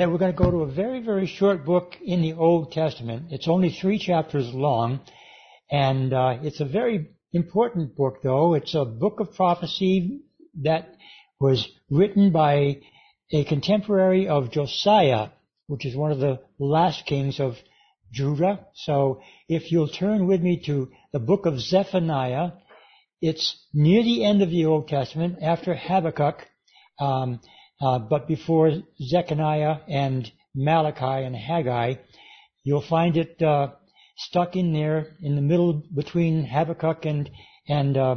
that we're going to go to a very, very short book in the Old Testament. It's only three chapters long, and uh, it's a very important book, though. It's a book of prophecy that was written by a contemporary of Josiah, which is one of the last kings of Judah. So if you'll turn with me to the book of Zephaniah, it's near the end of the Old Testament, after Habakkuk, um, uh, but before Zechariah and Malachi and Haggai. You'll find it uh, stuck in there in the middle between Habakkuk and and, uh,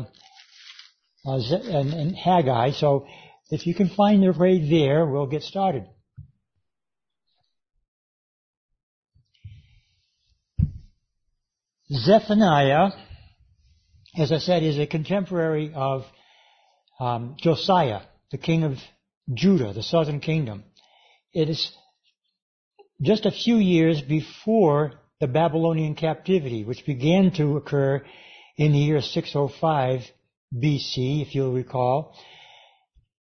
uh and, and Haggai. So if you can find your way there, we'll get started. Zephaniah, as I said, is a contemporary of um, Josiah, the king of Judah, the southern kingdom. It is just a few years before the Babylonian captivity, which began to occur in the year 605 BC, if you'll recall.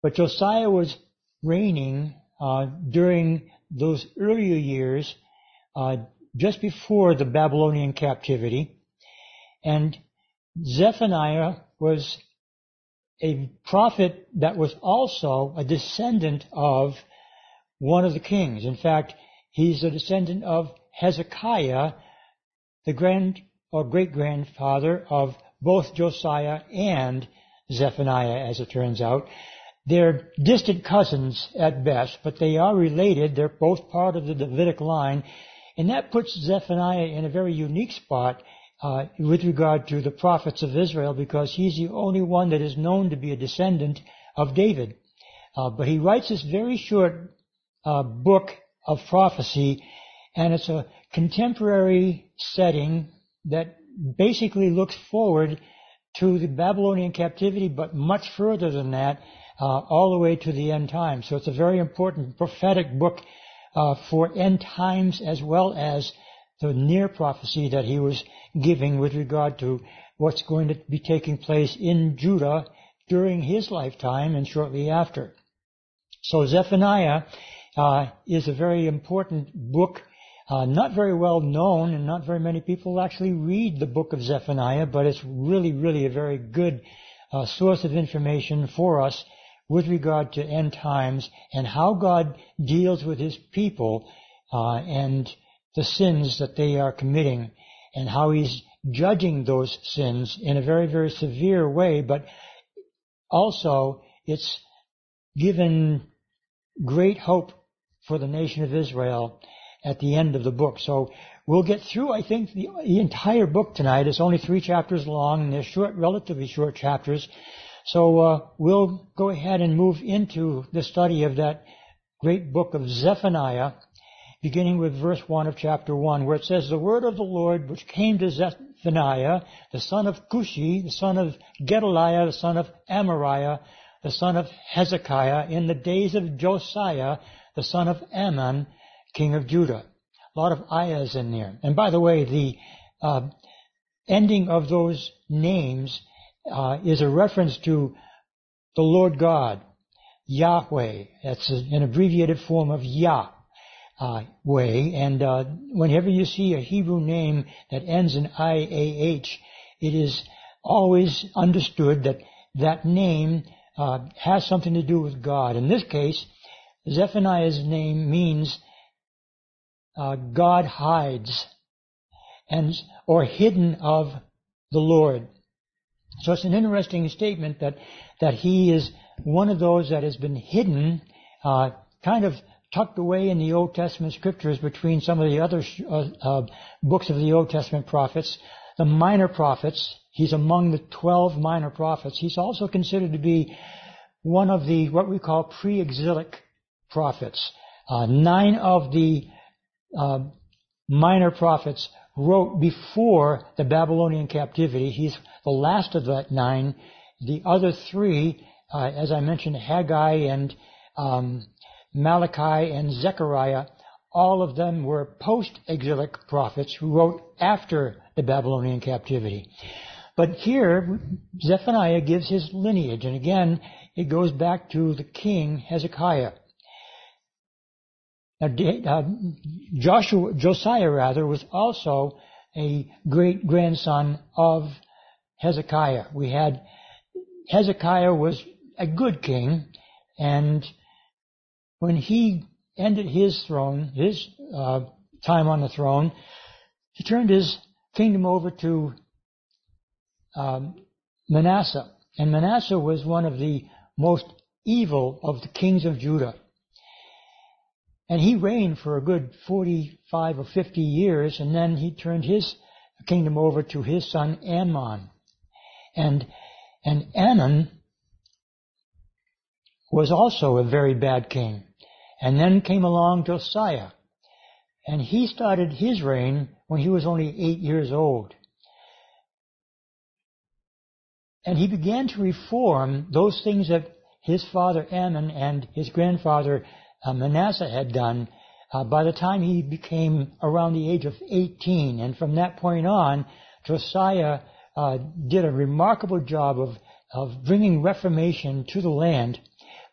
But Josiah was reigning uh, during those earlier years uh, just before the Babylonian captivity. And Zephaniah was a prophet that was also a descendant of one of the kings. In fact, he's a descendant of Hezekiah, the grand or great grandfather of both Josiah and Zephaniah, as it turns out. They're distant cousins at best, but they are related. They're both part of the Davidic line, and that puts Zephaniah in a very unique spot uh, with regard to the prophets of Israel because he's the only one that is known to be a descendant of David. Uh, but he writes this very short uh, book of prophecy, and it's a contemporary setting that basically looks forward to the Babylonian captivity, but much further than that, uh, all the way to the end times. So it's a very important prophetic book uh, for end times as well as the near prophecy that he was giving with regard to what's going to be taking place in Judah during his lifetime and shortly after. So Zephaniah uh, is a very important book, uh, not very well known, and not very many people actually read the book of Zephaniah, but it's really, really a very good uh, source of information for us with regard to end times and how God deals with his people uh, and the sins that they are committing and how he's judging those sins in a very, very severe way, but also it's given great hope for the nation of Israel at the end of the book. So we'll get through, I think, the, the entire book tonight. It's only three chapters long, and they're short, relatively short chapters. So uh, we'll go ahead and move into the study of that great book of Zephaniah, beginning with verse 1 of chapter 1, where it says, The word of the Lord which came to Zephaniah, the son of Cushi, the son of Gedaliah, the son of Amariah, the son of Hezekiah, in the days of Josiah, the son of Amon, king of Judah. A lot of ayahs in there. And by the way, the uh, ending of those names uh, is a reference to the Lord God, Yahweh. That's an abbreviated form of Yah. Uh, way, and uh, whenever you see a Hebrew name that ends in IAH, it is always understood that that name uh, has something to do with God. In this case, Zephaniah's name means uh, God hides, and or hidden of the Lord. So it's an interesting statement that, that he is one of those that has been hidden, uh, kind of tucked away in the Old Testament scriptures between some of the other uh, uh, books of the Old Testament prophets. The minor prophets, he's among the 12 minor prophets. He's also considered to be one of the, what we call pre-exilic prophets. Uh, nine of the uh, minor prophets wrote before the Babylonian captivity. He's the last of that nine. The other three, uh, as I mentioned, Haggai and um, Malachi and Zechariah, all of them were post-exilic prophets who wrote after the Babylonian captivity. But here, Zephaniah gives his lineage, and again, it goes back to the king Hezekiah. Now, uh, Joshua, Josiah rather, was also a great grandson of Hezekiah. We had Hezekiah was a good king, and when he ended his throne, his uh, time on the throne, he turned his kingdom over to um, Manasseh. And Manasseh was one of the most evil of the kings of Judah. And he reigned for a good 45 or 50 years, and then he turned his kingdom over to his son Amon. And, and Amon was also a very bad king. And then came along Josiah. And he started his reign when he was only eight years old. And he began to reform those things that his father Amon and his grandfather uh, Manasseh had done uh, by the time he became around the age of 18. And from that point on, Josiah uh, did a remarkable job of, of bringing reformation to the land,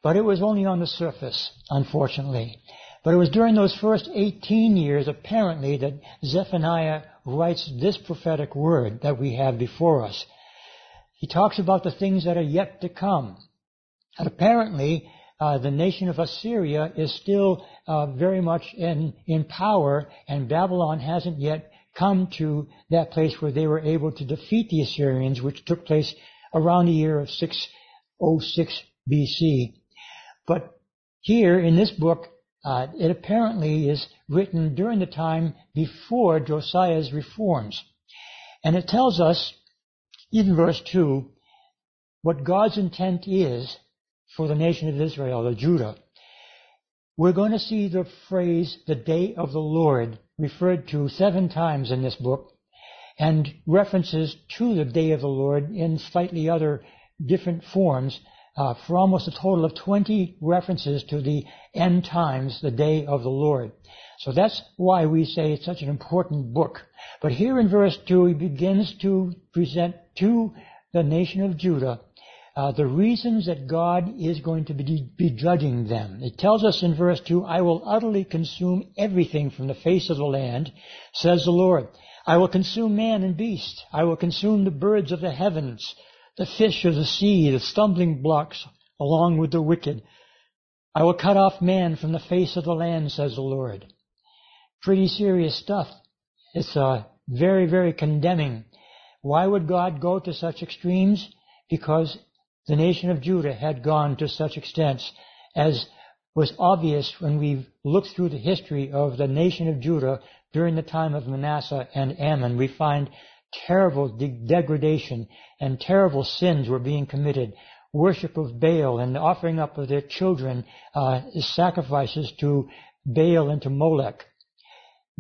but it was only on the surface, unfortunately. But it was during those first 18 years, apparently, that Zephaniah writes this prophetic word that we have before us. He talks about the things that are yet to come. And apparently, uh, the nation of Assyria is still uh, very much in, in power, and Babylon hasn't yet come to that place where they were able to defeat the Assyrians, which took place around the year of 606 BC. But here in this book, uh, it apparently is written during the time before Josiah's reforms. And it tells us, in verse 2, what God's intent is for the nation of Israel, or Judah. We're going to see the phrase, the day of the Lord, referred to seven times in this book, and references to the day of the Lord in slightly other different forms, uh, for almost a total of 20 references to the end times, the day of the Lord. So that's why we say it's such an important book. But here in verse 2, he begins to present to the nation of Judah uh, the reasons that God is going to be, be judging them. It tells us in verse 2, I will utterly consume everything from the face of the land, says the Lord. I will consume man and beast. I will consume the birds of the heavens, the fish of the sea, the stumbling blocks, along with the wicked. I will cut off man from the face of the land, says the Lord. Pretty serious stuff. It's uh, very, very condemning. Why would God go to such extremes? Because the nation of Judah had gone to such extents as was obvious when we look through the history of the nation of Judah during the time of Manasseh and Amon. We find terrible de- degradation and terrible sins were being committed. Worship of Baal and offering up of their children uh, sacrifices to Baal and to Molech.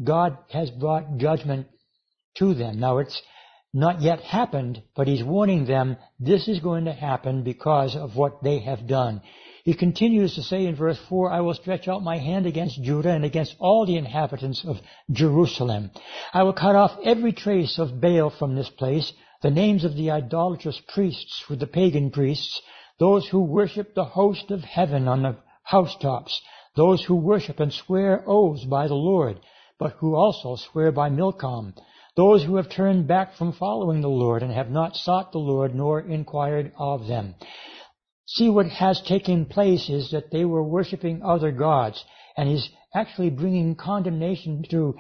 God has brought judgment to them. Now it's not yet happened, but he's warning them this is going to happen because of what they have done. He continues to say in verse 4, I will stretch out my hand against Judah and against all the inhabitants of Jerusalem. I will cut off every trace of Baal from this place, the names of the idolatrous priests with the pagan priests, those who worship the host of heaven on the housetops, those who worship and swear oaths by the Lord, but who also swear by Milcom, those who have turned back from following the Lord and have not sought the Lord nor inquired of them. See what has taken place is that they were worshiping other gods and he's actually bringing condemnation to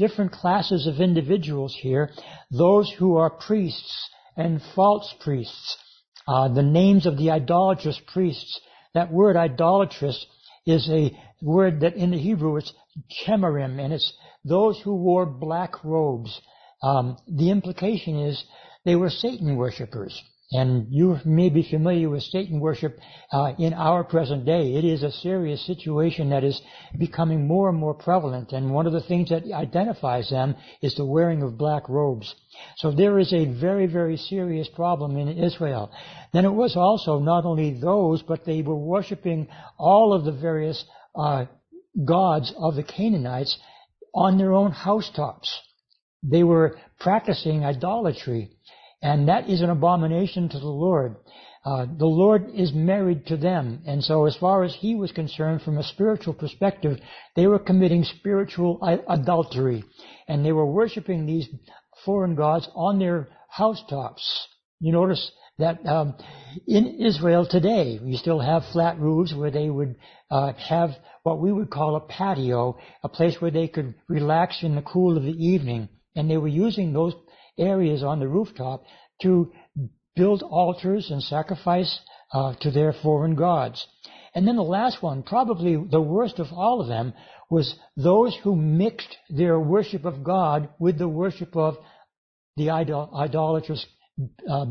different classes of individuals here. Those who are priests and false priests. Uh, the names of the idolatrous priests. That word idolatrous is a word that in the Hebrew is chemarim, and it's those who wore black robes. Um, the implication is they were Satan worshippers. And you may be familiar with Satan worship uh, in our present day. It is a serious situation that is becoming more and more prevalent. And one of the things that identifies them is the wearing of black robes. So there is a very, very serious problem in Israel. Then it was also not only those, but they were worshiping all of the various uh, gods of the Canaanites on their own housetops. They were practicing idolatry, and that is an abomination to the Lord. uh, the Lord is married to them. And so as far as he was concerned from a spiritual perspective, they were committing spiritual adultery. And they were worshiping these foreign gods on their housetops. You notice that um, in Israel today, we still have flat roofs where they would uh, have what we would call a patio, a place where they could relax in the cool of the evening. And they were using those areas on the rooftop to build altars and sacrifice uh, to their foreign gods. And then the last one, probably the worst of all of them, was those who mixed their worship of God with the worship of the idol- idolatrous uh,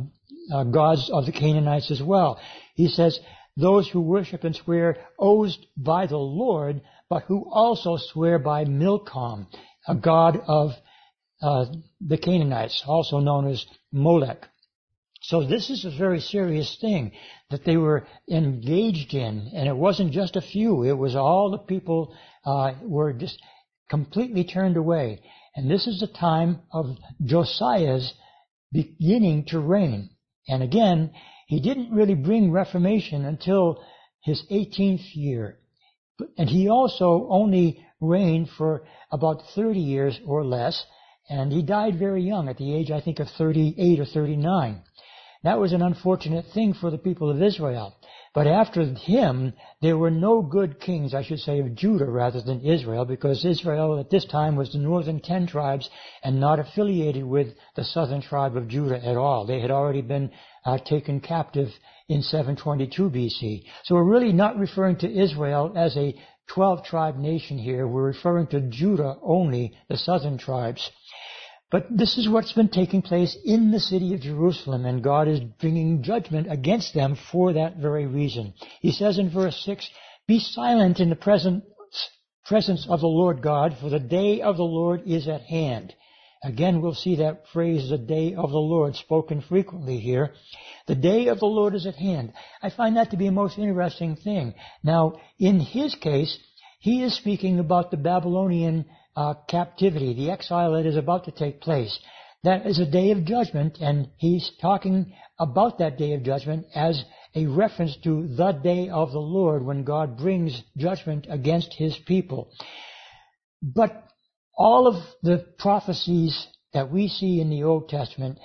uh, gods of the Canaanites as well. He says, those who worship and swear oaths by the Lord, but who also swear by Milcom, a god of uh, the Canaanites, also known as Molech. So this is a very serious thing that they were engaged in, and it wasn't just a few; it was all the people uh, were just completely turned away. And this is the time of Josiah's beginning to reign. And again, he didn't really bring Reformation until his 18th year. And he also only reigned for about 30 years or less, and he died very young at the age, I think, of 38 or 39. That was an unfortunate thing for the people of Israel. But after him, there were no good kings, I should say, of Judah rather than Israel, because Israel at this time was the northern ten tribes and not affiliated with the southern tribe of Judah at all. They had already been uh, taken captive in 722 BC. So we're really not referring to Israel as a 12 tribe nation here. We're referring to Judah only, the southern tribes. But this is what's been taking place in the city of Jerusalem, and God is bringing judgment against them for that very reason. He says in verse 6, Be silent in the presence, presence of the Lord God, for the day of the Lord is at hand. Again, we'll see that phrase, the day of the Lord, spoken frequently here. The day of the Lord is at hand. I find that to be a most interesting thing. Now, in his case, he is speaking about the Babylonian uh, captivity, the exile that is about to take place. That is a day of judgment, and he's talking about that day of judgment as a reference to the day of the Lord when God brings judgment against his people. But all of the prophecies that we see in the Old Testament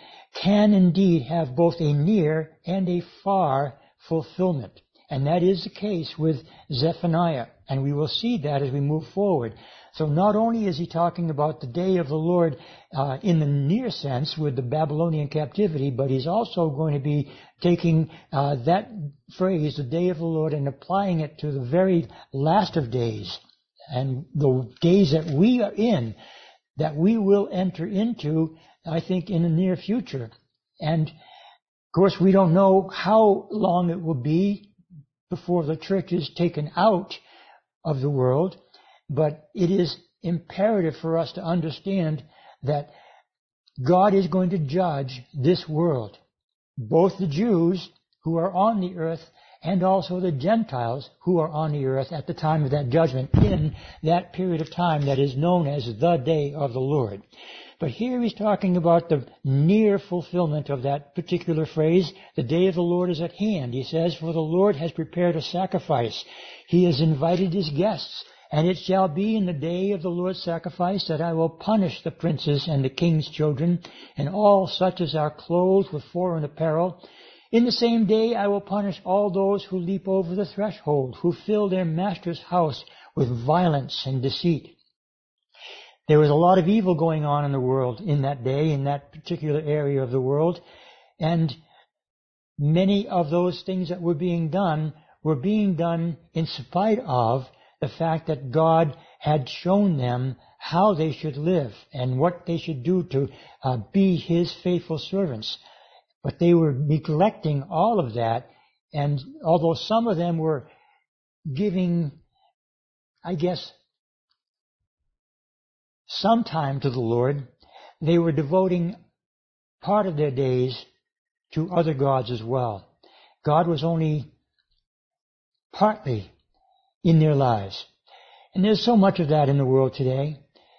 can indeed have both a near and a far fulfillment. And that is the case with Zephaniah. And we will see that as we move forward. So not only is he talking about the day of the Lord uh, in the near sense with the Babylonian captivity, but he's also going to be taking uh, that phrase, the day of the Lord, and applying it to the very last of days and the days that we are in, that we will enter into, I think, in the near future. And of course, we don't know how long it will be before the church is taken out of the world. But it is imperative for us to understand that God is going to judge this world. Both the Jews who are on the earth and also the Gentiles who are on the earth at the time of that judgment in that period of time that is known as the day of the Lord. But here he's talking about the near fulfillment of that particular phrase. The day of the Lord is at hand. He says, for the Lord has prepared a sacrifice. He has invited his guests. And it shall be in the day of the Lord's sacrifice that I will punish the princes and the king's children, and all such as are clothed with foreign apparel. In the same day I will punish all those who leap over the threshold, who fill their master's house with violence and deceit. There was a lot of evil going on in the world in that day, in that particular area of the world, and many of those things that were being done were being done in spite of the fact that God had shown them how they should live and what they should do to uh, be His faithful servants. But they were neglecting all of that, and although some of them were giving, I guess, some time to the Lord, they were devoting part of their days to other gods as well. God was only partly in their lives. And there's so much of that in the world today.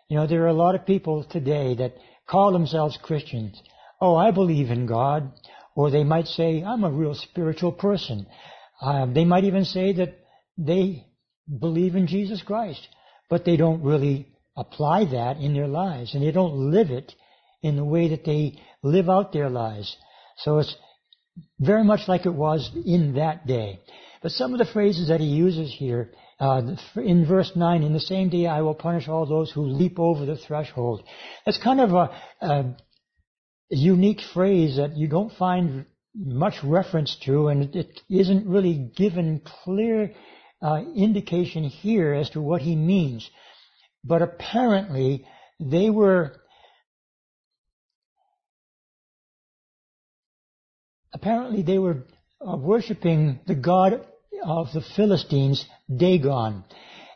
You know, there are a lot of people today that call themselves Christians. Oh, I believe in God. Or they might say, I'm a real spiritual person. Uh, they might even say that they believe in Jesus Christ, but they don't really apply that in their lives and they don't live it in the way that they live out their lives. So it's very much like it was in that day. But some of the phrases that he uses here, uh, in verse 9, in the same day I will punish all those who leap over the threshold. That's kind of a, a unique phrase that you don't find much reference to, and it isn't really given clear uh, indication here as to what he means. But apparently, they were apparently they were uh, worshiping the god of the Philistines, Dagon,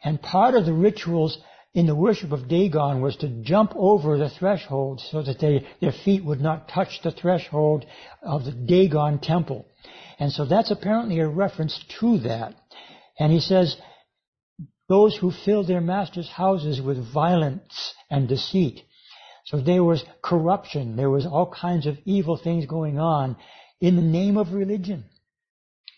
and part of the rituals in the worship of Dagon was to jump over the threshold so that they, their feet would not touch the threshold of the Dagon temple. And so that's apparently a reference to that. And he says, those who filled their master's houses with violence and deceit. So there was corruption. There was all kinds of evil things going on in the name of religion.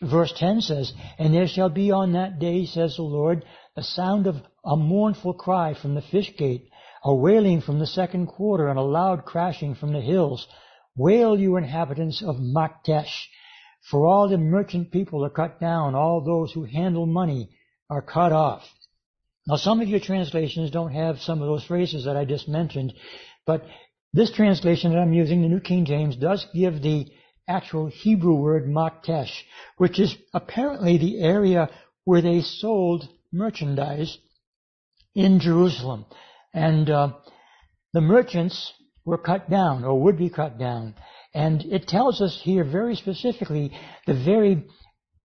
Verse 10 says, And there shall be on that day, says the Lord, the sound of a mournful cry from the fish gate, a wailing from the second quarter, and a loud crashing from the hills. Wail, you inhabitants of Maktesh, for all the merchant people are cut down, all those who handle money are cut off. Now some of your translations don't have some of those phrases that I just mentioned, but this translation that I'm using, the New King James, does give the actual Hebrew word Maktesh, which is apparently the area where they sold merchandise in Jerusalem. And uh, the merchants were cut down or would be cut down. And it tells us here very specifically the very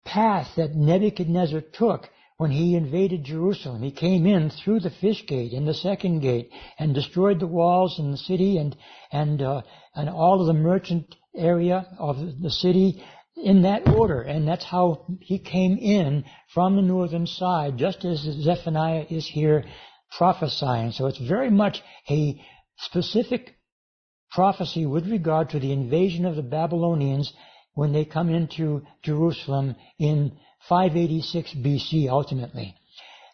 path that Nebuchadnezzar took when he invaded Jerusalem. He came in through the fish gate and the second gate and destroyed the walls in the city and and uh, and all of the merchant area of the city in that order. And that's how he came in from the northern side, just as Zephaniah is here prophesying. So it's very much a specific prophecy with regard to the invasion of the Babylonians when they come into Jerusalem in 586 BC ultimately.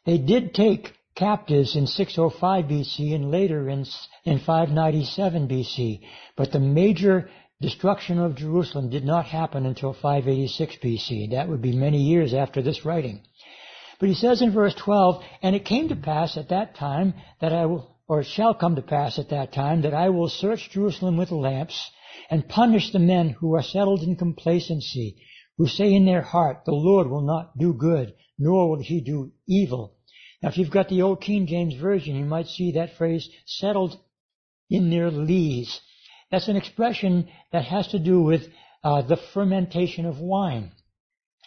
They did take captives in 605 BC and later in, in 597 BC, but the major destruction of Jerusalem did not happen until 586 BC. That would be many years after this writing. But he says in verse 12, And it came to pass at that time that I will, or shall come to pass at that time that I will search Jerusalem with lamps and punish the men who are settled in complacency, who say in their heart, the Lord will not do good, nor will he do evil. Now if you've got the old King James Version, you might see that phrase, settled in their lees. That's an expression that has to do with uh, the fermentation of wine.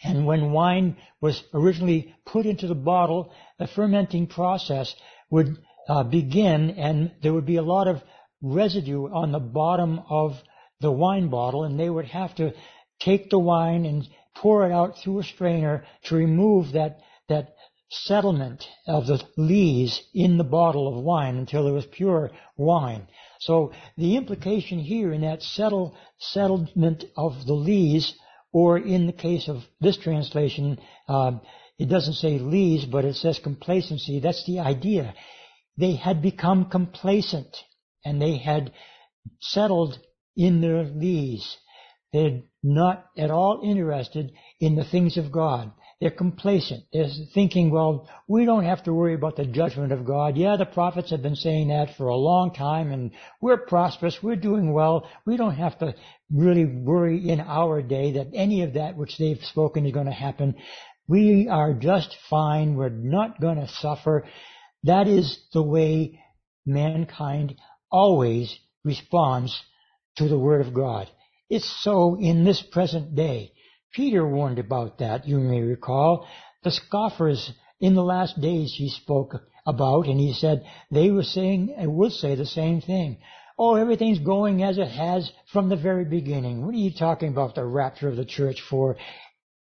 And when wine was originally put into the bottle, the fermenting process would uh, begin and there would be a lot of residue on the bottom of the wine bottle and they would have to take the wine and pour it out through a strainer to remove that, that settlement of the lees in the bottle of wine until it was pure wine. So the implication here in that settle, settlement of the lees, or in the case of this translation, uh, it doesn't say lees, but it says complacency. That's the idea. They had become complacent and they had settled in their lees. They're not at all interested in the things of God. They're complacent. They're thinking, well, we don't have to worry about the judgment of God. Yeah, the prophets have been saying that for a long time and we're prosperous. We're doing well. We don't have to really worry in our day that any of that which they've spoken is going to happen. We are just fine. We're not going to suffer. That is the way mankind always responds to the Word of God. It's so in this present day. Peter warned about that, you may recall. The scoffers in the last days he spoke about, and he said they were saying and would say the same thing. Oh, everything's going as it has from the very beginning. What are you talking about the rapture of the church for?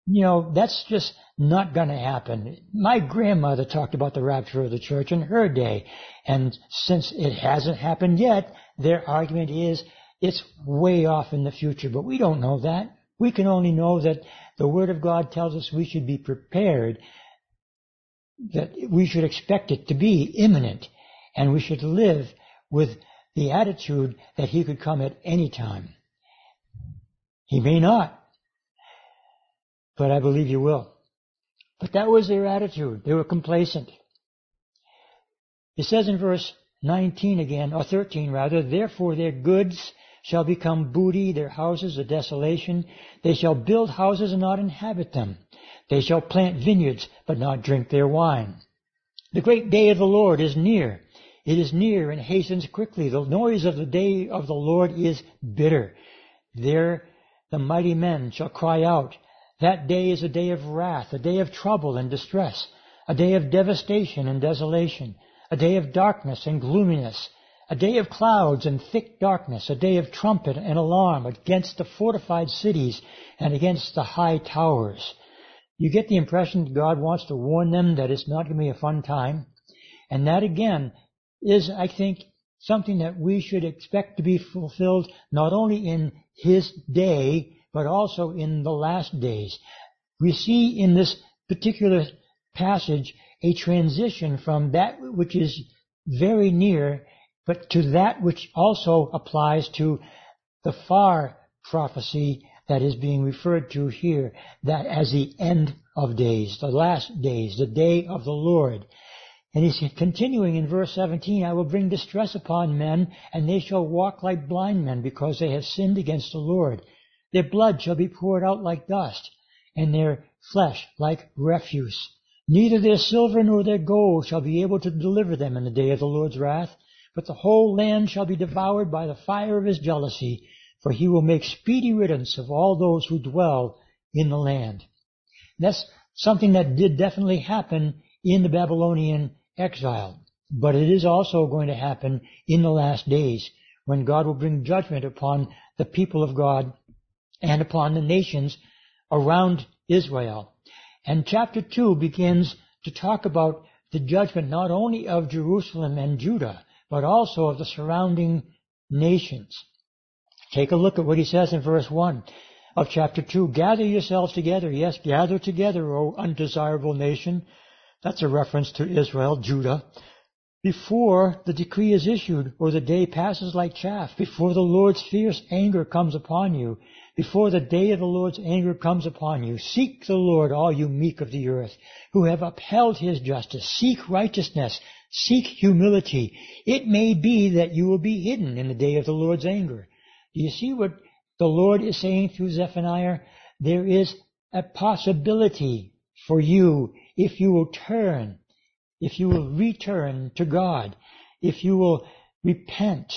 You know, that's just not going to happen. My grandmother talked about the rapture of the church in her day, and since it hasn't happened yet, their argument is it's way off in the future, but we don't know that. We can only know that the Word of God tells us we should be prepared, that we should expect it to be imminent, and we should live with the attitude that He could come at any time. He may not, but I believe He will. But that was their attitude. They were complacent. It says in verse 19 again, or 13 rather, therefore their goods shall become booty, their houses a desolation. They shall build houses and not inhabit them. They shall plant vineyards, but not drink their wine. The great day of the Lord is near. It is near and hastens quickly. The noise of the day of the Lord is bitter. There the mighty men shall cry out. That day is a day of wrath, a day of trouble and distress, a day of devastation and desolation, a day of darkness and gloominess, a day of clouds and thick darkness, a day of trumpet and alarm against the fortified cities and against the high towers. You get the impression God wants to warn them that it's not going to be a fun time. And that again is, I think, something that we should expect to be fulfilled not only in His day, but also in the last days. We see in this particular passage a transition from that which is very near, but to that which also applies to the far prophecy that is being referred to here, that as the end of days, the last days, the day of the Lord. And he's continuing in verse 17, I will bring distress upon men, and they shall walk like blind men, because they have sinned against the Lord. Their blood shall be poured out like dust, and their flesh like refuse. Neither their silver nor their gold shall be able to deliver them in the day of the Lord's wrath, but the whole land shall be devoured by the fire of his jealousy, for he will make speedy riddance of all those who dwell in the land. That's something that did definitely happen in the Babylonian exile, but it is also going to happen in the last days when God will bring judgment upon the people of God and upon the nations around Israel. And chapter 2 begins to talk about the judgment not only of Jerusalem and Judah, but also of the surrounding nations. Take a look at what he says in verse 1 of chapter 2. Gather yourselves together. Yes, gather together, O undesirable nation. That's a reference to Israel, Judah before the decree is issued or the day passes like chaff, before the Lord's fierce anger comes upon you, before the day of the Lord's anger comes upon you, seek the Lord, all you meek of the earth, who have upheld his justice. Seek righteousness. Seek humility. It may be that you will be hidden in the day of the Lord's anger. Do you see what the Lord is saying through Zephaniah? There is a possibility for you if you will turn if you will return to God, if you will repent,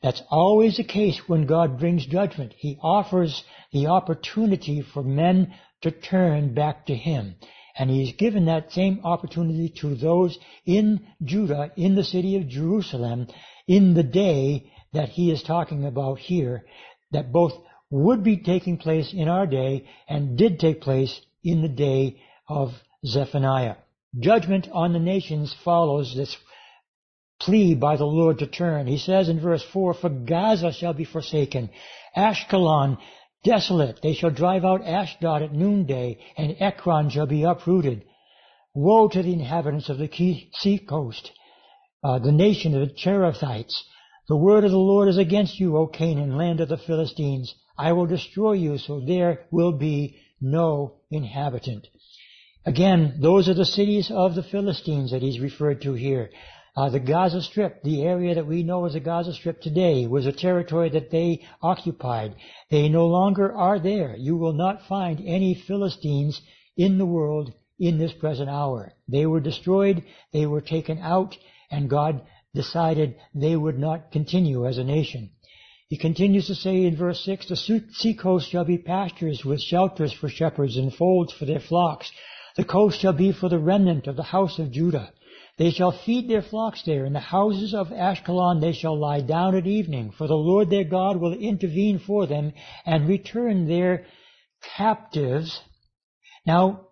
that's always the case when God brings judgment. He offers the opportunity for men to turn back to Him. And He's given that same opportunity to those in Judah, in the city of Jerusalem, in the day that He is talking about here, that both would be taking place in our day and did take place in the day of Zephaniah. Judgment on the nations follows this plea by the Lord to turn. He says in verse 4, For Gaza shall be forsaken, Ashkelon desolate. They shall drive out Ashdod at noonday, and Ekron shall be uprooted. Woe to the inhabitants of the sea coast, uh, the nation of the Cherethites. The word of the Lord is against you, O Canaan, land of the Philistines. I will destroy you, so there will be no inhabitant. Again, those are the cities of the Philistines that he's referred to here. Uh, the Gaza Strip, the area that we know as the Gaza Strip today, was a territory that they occupied. They no longer are there. You will not find any Philistines in the world in this present hour. They were destroyed, they were taken out, and God decided they would not continue as a nation. He continues to say in verse 6, The seacoast shall be pastures with shelters for shepherds and folds for their flocks. The coast shall be for the remnant of the house of Judah. They shall feed their flocks there. In the houses of Ashkelon they shall lie down at evening, for the Lord their God will intervene for them and return their captives. Now,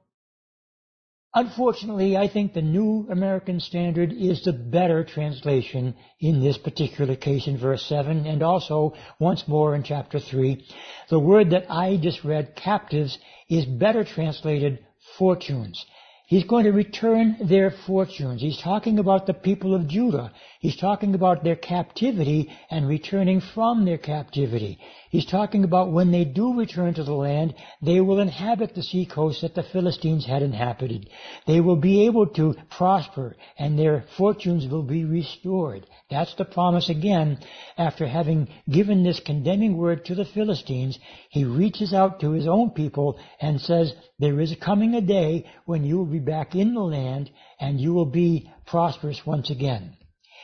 Unfortunately, I think the New American Standard is the better translation in this particular case in verse 7 and also once more in chapter 3. The word that I just read, captives, is better translated fortunes. He's going to return their fortunes. He's talking about the people of Judah. He's talking about their captivity and returning from their captivity. He's talking about when they do return to the land, they will inhabit the seacoast that the Philistines had inhabited. They will be able to prosper and their fortunes will be restored. That's the promise again. After having given this condemning word to the Philistines, he reaches out to his own people and says, there is coming a day when you will be back in the land and you will be prosperous once again.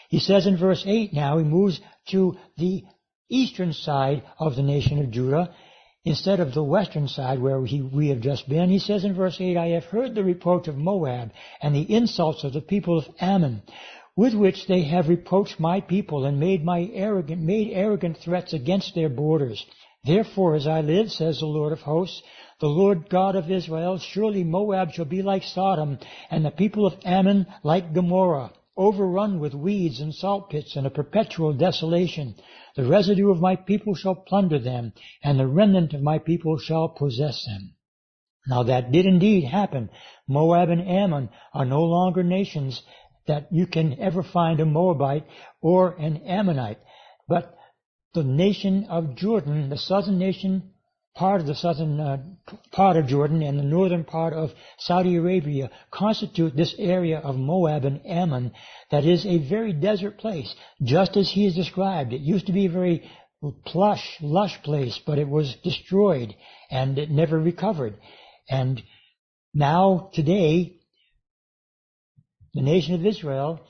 He says in verse 8 now, he moves to the eastern side of the nation of Judah instead of the western side where he, we have just been. He says in verse 8, I have heard the reproach of Moab and the insults of the people of Ammon, with which they have reproached my people and made my arrogant, made arrogant threats against their borders. Therefore, as I live, says the Lord of hosts, the Lord God of Israel, surely Moab shall be like Sodom, and the people of Ammon like Gomorrah overrun with weeds and salt pits and a perpetual desolation. The residue of my people shall plunder them, and the remnant of my people shall possess them. Now that did indeed happen. Moab and Ammon are no longer nations that you can ever find a Moabite or an Ammonite. But the nation of Jordan, the southern nation part of the southern uh, part of Jordan and the northern part of Saudi Arabia constitute this area of Moab and Ammon that is a very desert place, just as he has described. It used to be a very plush, lush place, but it was destroyed and it never recovered. And now, today, the nation of Israel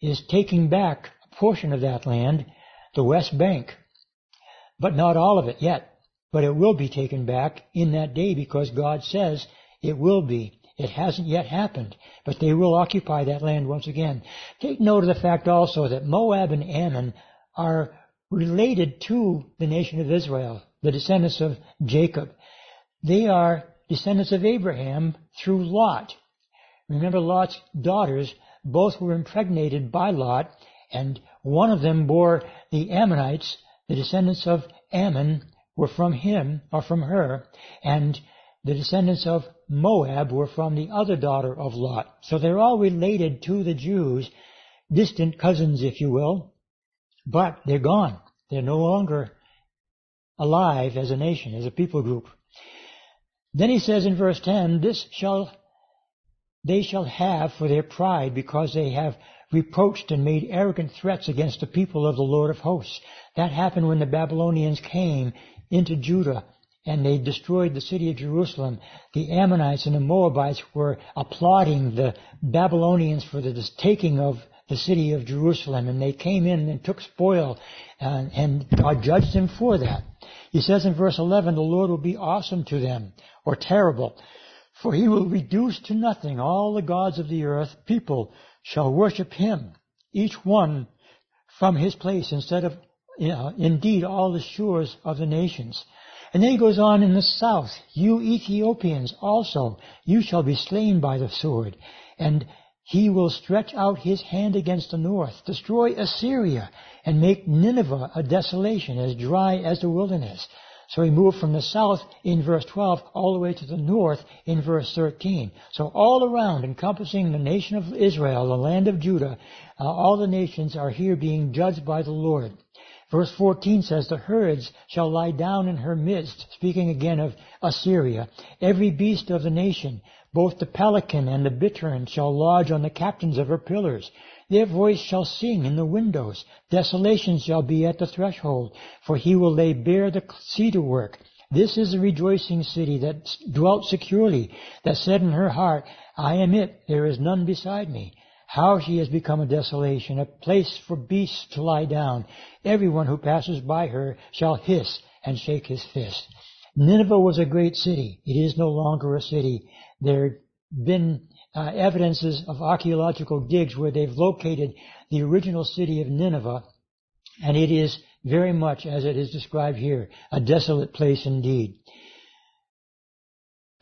is taking back a portion of that land, the West Bank, but not all of it yet. But it will be taken back in that day because God says it will be. It hasn't yet happened, but they will occupy that land once again. Take note of the fact also that Moab and Ammon are related to the nation of Israel, the descendants of Jacob. They are descendants of Abraham through Lot. Remember Lot's daughters both were impregnated by Lot, and one of them bore the Ammonites, the descendants of Ammon, were from him or from her, and the descendants of Moab were from the other daughter of Lot. So they're all related to the Jews, distant cousins, if you will, but they're gone. They're no longer alive as a nation, as a people group. Then he says in verse 10, this shall, they shall have for their pride because they have reproached and made arrogant threats against the people of the Lord of hosts. That happened when the Babylonians came into Judah and they destroyed the city of Jerusalem. The Ammonites and the Moabites were applauding the Babylonians for the taking of the city of Jerusalem and they came in and took spoil and, and God judged them for that. He says in verse 11, the Lord will be awesome to them or terrible for he will reduce to nothing all the gods of the earth. People shall worship him, each one from his place instead of uh, indeed all the shores of the nations. And then he goes on in the south, you Ethiopians also, you shall be slain by the sword. And he will stretch out his hand against the north, destroy Assyria, and make Nineveh a desolation, as dry as the wilderness. So he moved from the south in verse 12 all the way to the north in verse 13. So all around, encompassing the nation of Israel, the land of Judah, uh, all the nations are here being judged by the Lord. Verse 14 says, The herds shall lie down in her midst, speaking again of Assyria. Every beast of the nation, both the pelican and the bittern, shall lodge on the captains of her pillars. Their voice shall sing in the windows. Desolation shall be at the threshold, for he will lay bare the cedar work. This is a rejoicing city that dwelt securely, that said in her heart, I am it, there is none beside me. How she has become a desolation, a place for beasts to lie down. Everyone who passes by her shall hiss and shake his fist. Nineveh was a great city. It is no longer a city. There have been uh, evidences of archaeological digs where they've located the original city of Nineveh, and it is very much as it is described here, a desolate place indeed.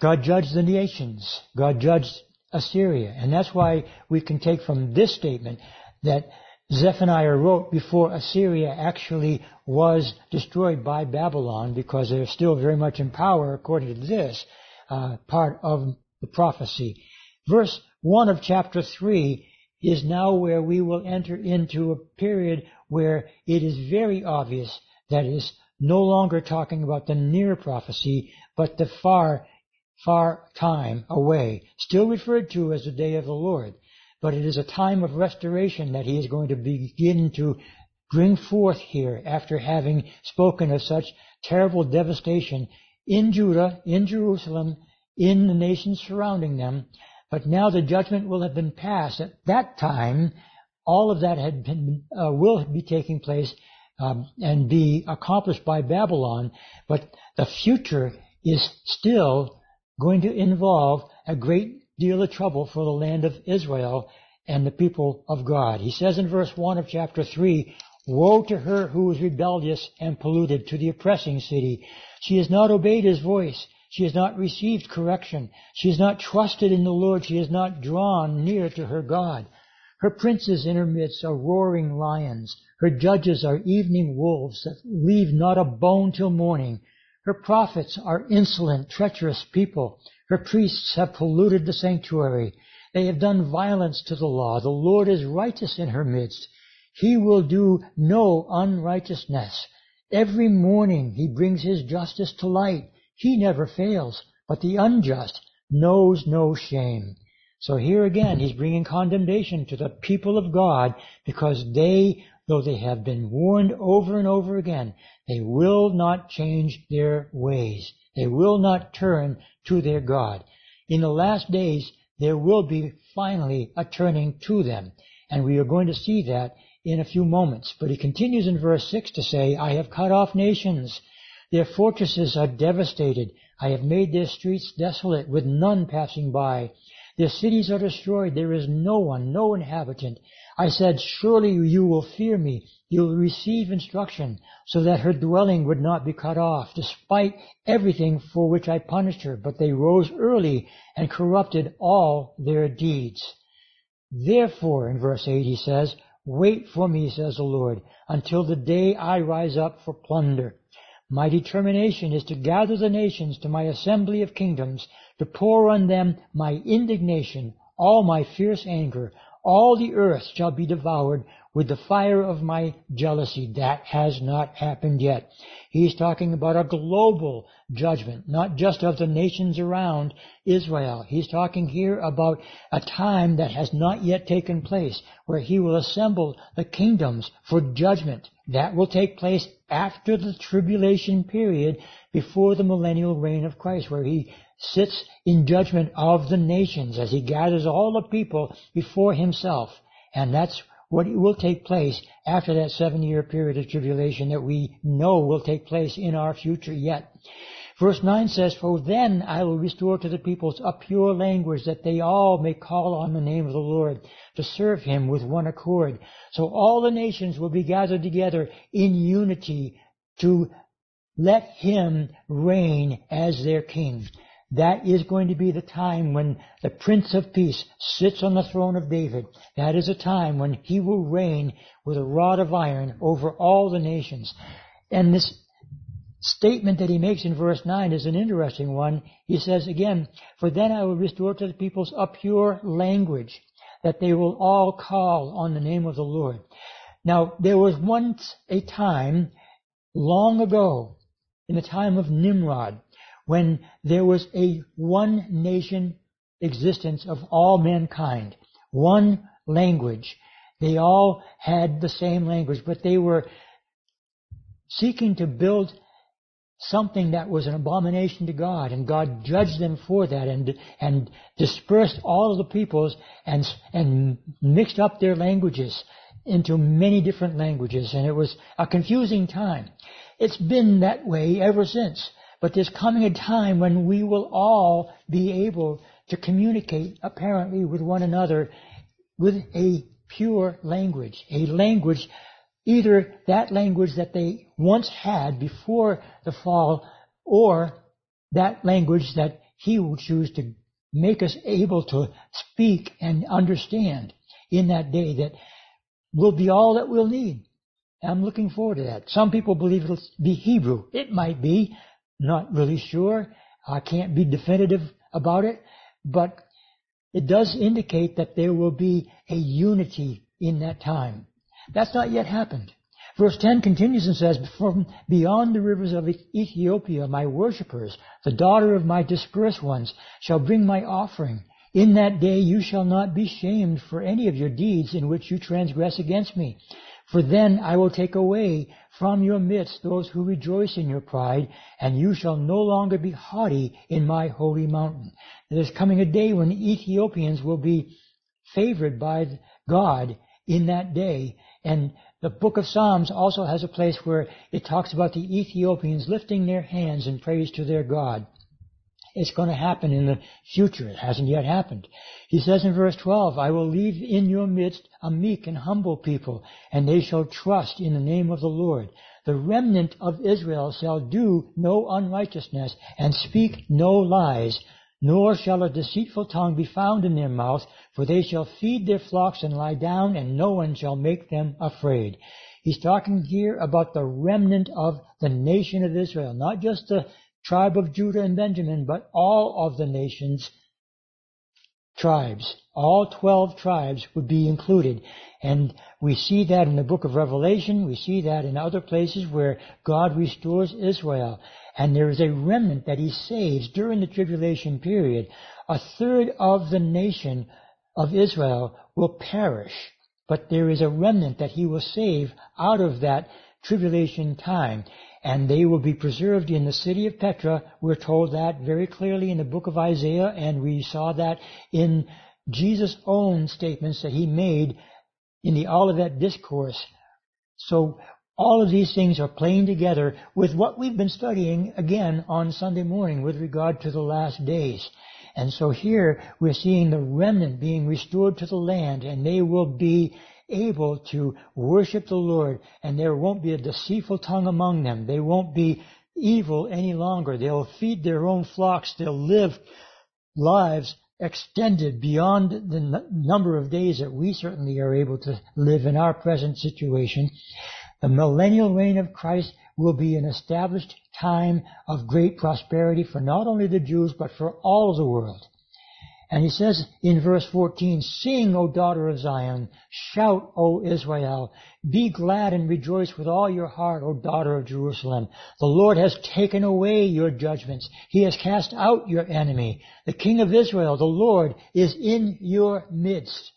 God judged the nations. God judged Assyria. And that's why we can take from this statement that Zephaniah wrote before Assyria actually was destroyed by Babylon because they're still very much in power according to this uh, part of the prophecy. Verse 1 of chapter 3 is now where we will enter into a period where it is very obvious that is no longer talking about the near prophecy, but the far, far time away, still referred to as the day of the Lord. But it is a time of restoration that he is going to begin to bring forth here after having spoken of such terrible devastation in Judah, in Jerusalem, in the nations surrounding them. But now the judgment will have been passed. At that time, all of that had been, uh, will be taking place um, and be accomplished by Babylon. But the future is still going to involve a great deal of trouble for the land of Israel and the people of God. He says in verse 1 of chapter 3, Woe to her who is rebellious and polluted, to the oppressing city. She has not obeyed his voice. She has not received correction. She has not trusted in the Lord. She has not drawn near to her God. Her princes in her midst are roaring lions. Her judges are evening wolves that leave not a bone till morning. Her prophets are insolent, treacherous people. Her priests have polluted the sanctuary. They have done violence to the law. The Lord is righteous in her midst. He will do no unrighteousness. Every morning he brings his justice to light. He never fails, but the unjust knows no shame. So here again, he's bringing condemnation to the people of God because they, though they have been warned over and over again, they will not change their ways. They will not turn to their God. In the last days, there will be finally a turning to them. And we are going to see that in a few moments. But he continues in verse 6 to say, I have cut off nations their fortresses are devastated. I have made their streets desolate, with none passing by. Their cities are destroyed. There is no one, no inhabitant. I said, Surely you will fear me. You will receive instruction, so that her dwelling would not be cut off, despite everything for which I punished her. But they rose early and corrupted all their deeds. Therefore, in verse 8 he says, Wait for me, says the Lord, until the day I rise up for plunder. My determination is to gather the nations to my assembly of kingdoms, to pour on them my indignation, all my fierce anger. All the earth shall be devoured with the fire of my jealousy. That has not happened yet. He's talking about a global judgment, not just of the nations around Israel. He's talking here about a time that has not yet taken place, where he will assemble the kingdoms for judgment. That will take place after the tribulation period, before the millennial reign of Christ, where he sits in judgment of the nations as he gathers all the people before himself. And that's what will take place after that seven year period of tribulation that we know will take place in our future yet. Verse 9 says, For then I will restore to the peoples a pure language that they all may call on the name of the Lord to serve him with one accord. So all the nations will be gathered together in unity to let him reign as their king. That is going to be the time when the Prince of Peace sits on the throne of David. That is a time when he will reign with a rod of iron over all the nations. And this statement that he makes in verse 9 is an interesting one. He says again, For then I will restore to the peoples a pure language, that they will all call on the name of the Lord. Now, there was once a time, long ago, in the time of Nimrod, when there was a one nation existence of all mankind, one language. They all had the same language, but they were seeking to build something that was an abomination to God, and God judged them for that and and dispersed all of the peoples and and mixed up their languages into many different languages, and it was a confusing time. It's been that way ever since. But there's coming a time when we will all be able to communicate apparently with one another with a pure language, a language, either that language that they once had before the fall or that language that he will choose to make us able to speak and understand in that day that will be all that we'll need. I'm looking forward to that. Some people believe it'll be Hebrew. It might be. Not really sure. I can't be definitive about it. But it does indicate that there will be a unity in that time. That's not yet happened. Verse 10 continues and says, From beyond the rivers of Ethiopia, my worshippers, the daughter of my dispersed ones, shall bring my offering. In that day you shall not be shamed for any of your deeds in which you transgress against me. For then I will take away from your midst those who rejoice in your pride, and you shall no longer be haughty in my holy mountain. There's coming a day when the Ethiopians will be favored by God in that day, and the book of Psalms also has a place where it talks about the Ethiopians lifting their hands in praise to their God. It's going to happen in the future. It hasn't yet happened. He says in verse 12, I will leave in your midst a meek and humble people, and they shall trust in the name of the Lord. The remnant of Israel shall do no unrighteousness and speak no lies, nor shall a deceitful tongue be found in their mouth, for they shall feed their flocks and lie down, and no one shall make them afraid. He's talking here about the remnant of the nation of Israel, not just the tribe of Judah and Benjamin, but all of the nation's tribes. All 12 tribes would be included. And we see that in the book of Revelation. We see that in other places where God restores Israel. And there is a remnant that he saves during the tribulation period. A third of the nation of Israel will perish. But there is a remnant that he will save out of that tribulation time and they will be preserved in the city of Petra. We're told that very clearly in the book of Isaiah, and we saw that in Jesus' own statements that he made in the Olivet Discourse. So all of these things are playing together with what we've been studying again on Sunday morning with regard to the last days. And so here we're seeing the remnant being restored to the land and they will be able to worship the Lord and there won't be a deceitful tongue among them. They won't be evil any longer. They'll feed their own flocks. They'll live lives extended beyond the n- number of days that we certainly are able to live in our present situation. The millennial reign of Christ will be an established time of great prosperity for not only the Jews, but for all the world. And he says in verse 14, Sing, O daughter of Zion, shout, O Israel, be glad and rejoice with all your heart, O daughter of Jerusalem. The Lord has taken away your judgments. He has cast out your enemy. The King of Israel, the Lord, is in your midst.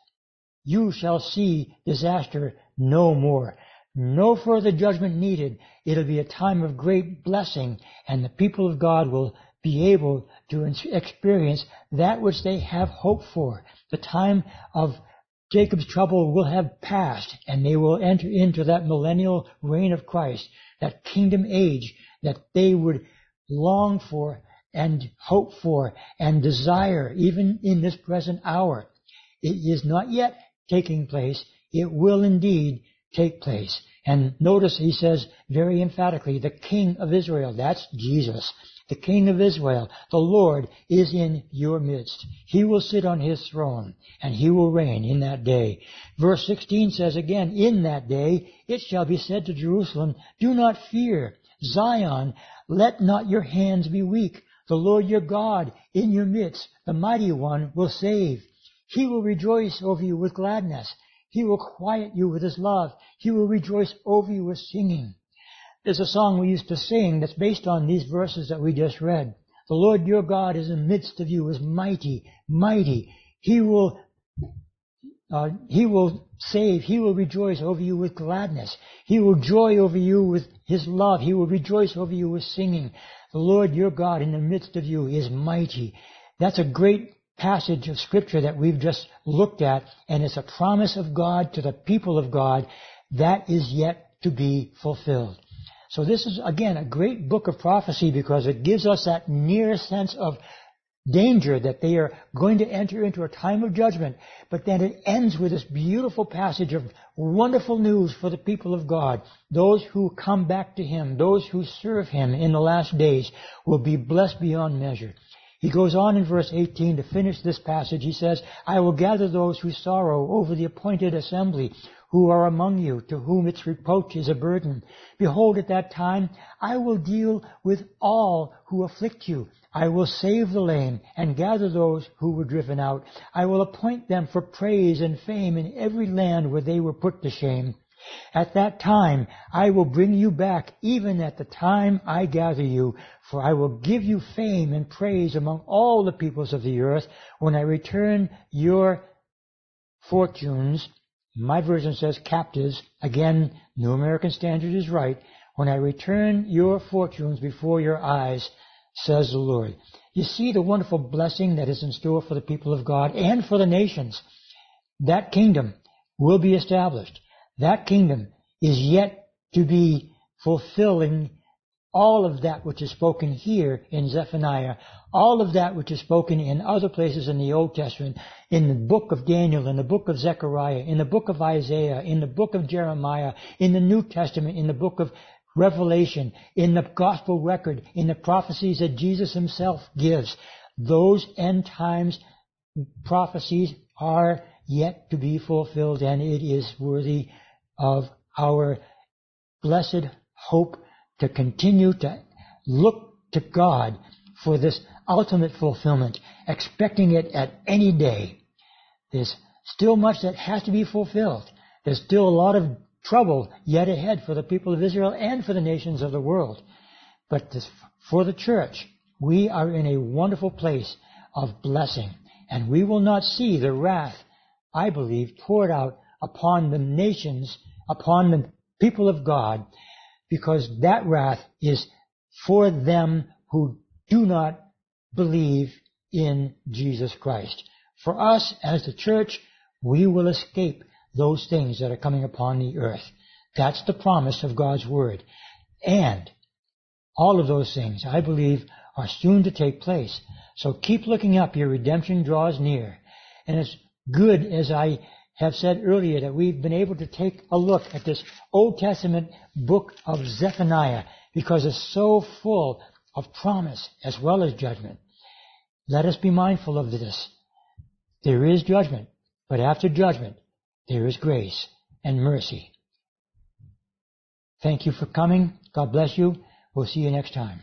You shall see disaster no more. No further judgment needed. It'll be a time of great blessing and the people of God will be able to experience that which they have hoped for. The time of Jacob's trouble will have passed and they will enter into that millennial reign of Christ, that kingdom age that they would long for and hope for and desire even in this present hour. It is not yet taking place. It will indeed take place. And notice he says very emphatically, the King of Israel, that's Jesus. The King of Israel, the Lord, is in your midst. He will sit on his throne, and he will reign in that day. Verse 16 says again, In that day it shall be said to Jerusalem, Do not fear. Zion, let not your hands be weak. The Lord your God in your midst, the mighty one, will save. He will rejoice over you with gladness. He will quiet you with his love. He will rejoice over you with singing. There's a song we used to sing that's based on these verses that we just read. The Lord your God is in the midst of you, is mighty, mighty. He will, uh, He will save. He will rejoice over you with gladness. He will joy over you with His love. He will rejoice over you with singing. The Lord your God in the midst of you is mighty. That's a great passage of scripture that we've just looked at, and it's a promise of God to the people of God that is yet to be fulfilled. So this is, again, a great book of prophecy because it gives us that near sense of danger that they are going to enter into a time of judgment. But then it ends with this beautiful passage of wonderful news for the people of God. Those who come back to Him, those who serve Him in the last days will be blessed beyond measure. He goes on in verse 18 to finish this passage. He says, I will gather those who sorrow over the appointed assembly who are among you, to whom its reproach is a burden. Behold, at that time I will deal with all who afflict you. I will save the lame and gather those who were driven out. I will appoint them for praise and fame in every land where they were put to shame. At that time I will bring you back, even at the time I gather you, for I will give you fame and praise among all the peoples of the earth when I return your fortunes my version says captives. Again, New American Standard is right. When I return your fortunes before your eyes, says the Lord. You see the wonderful blessing that is in store for the people of God and for the nations. That kingdom will be established. That kingdom is yet to be fulfilling all of that which is spoken here in Zephaniah, all of that which is spoken in other places in the Old Testament, in the book of Daniel, in the book of Zechariah, in the book of Isaiah, in the book of Jeremiah, in the New Testament, in the book of Revelation, in the gospel record, in the prophecies that Jesus himself gives. Those end times prophecies are yet to be fulfilled and it is worthy of our blessed hope to continue to look to God for this ultimate fulfillment, expecting it at any day. There's still much that has to be fulfilled. There's still a lot of trouble yet ahead for the people of Israel and for the nations of the world. But this, for the church, we are in a wonderful place of blessing, and we will not see the wrath, I believe, poured out upon the nations, upon the people of God, because that wrath is for them who do not believe in Jesus Christ. For us as the church, we will escape those things that are coming upon the earth. That's the promise of God's Word. And all of those things, I believe, are soon to take place. So keep looking up. Your redemption draws near. And it's good, as I have said earlier that we've been able to take a look at this Old Testament book of Zephaniah because it's so full of promise as well as judgment. Let us be mindful of this. There is judgment, but after judgment, there is grace and mercy. Thank you for coming. God bless you. We'll see you next time.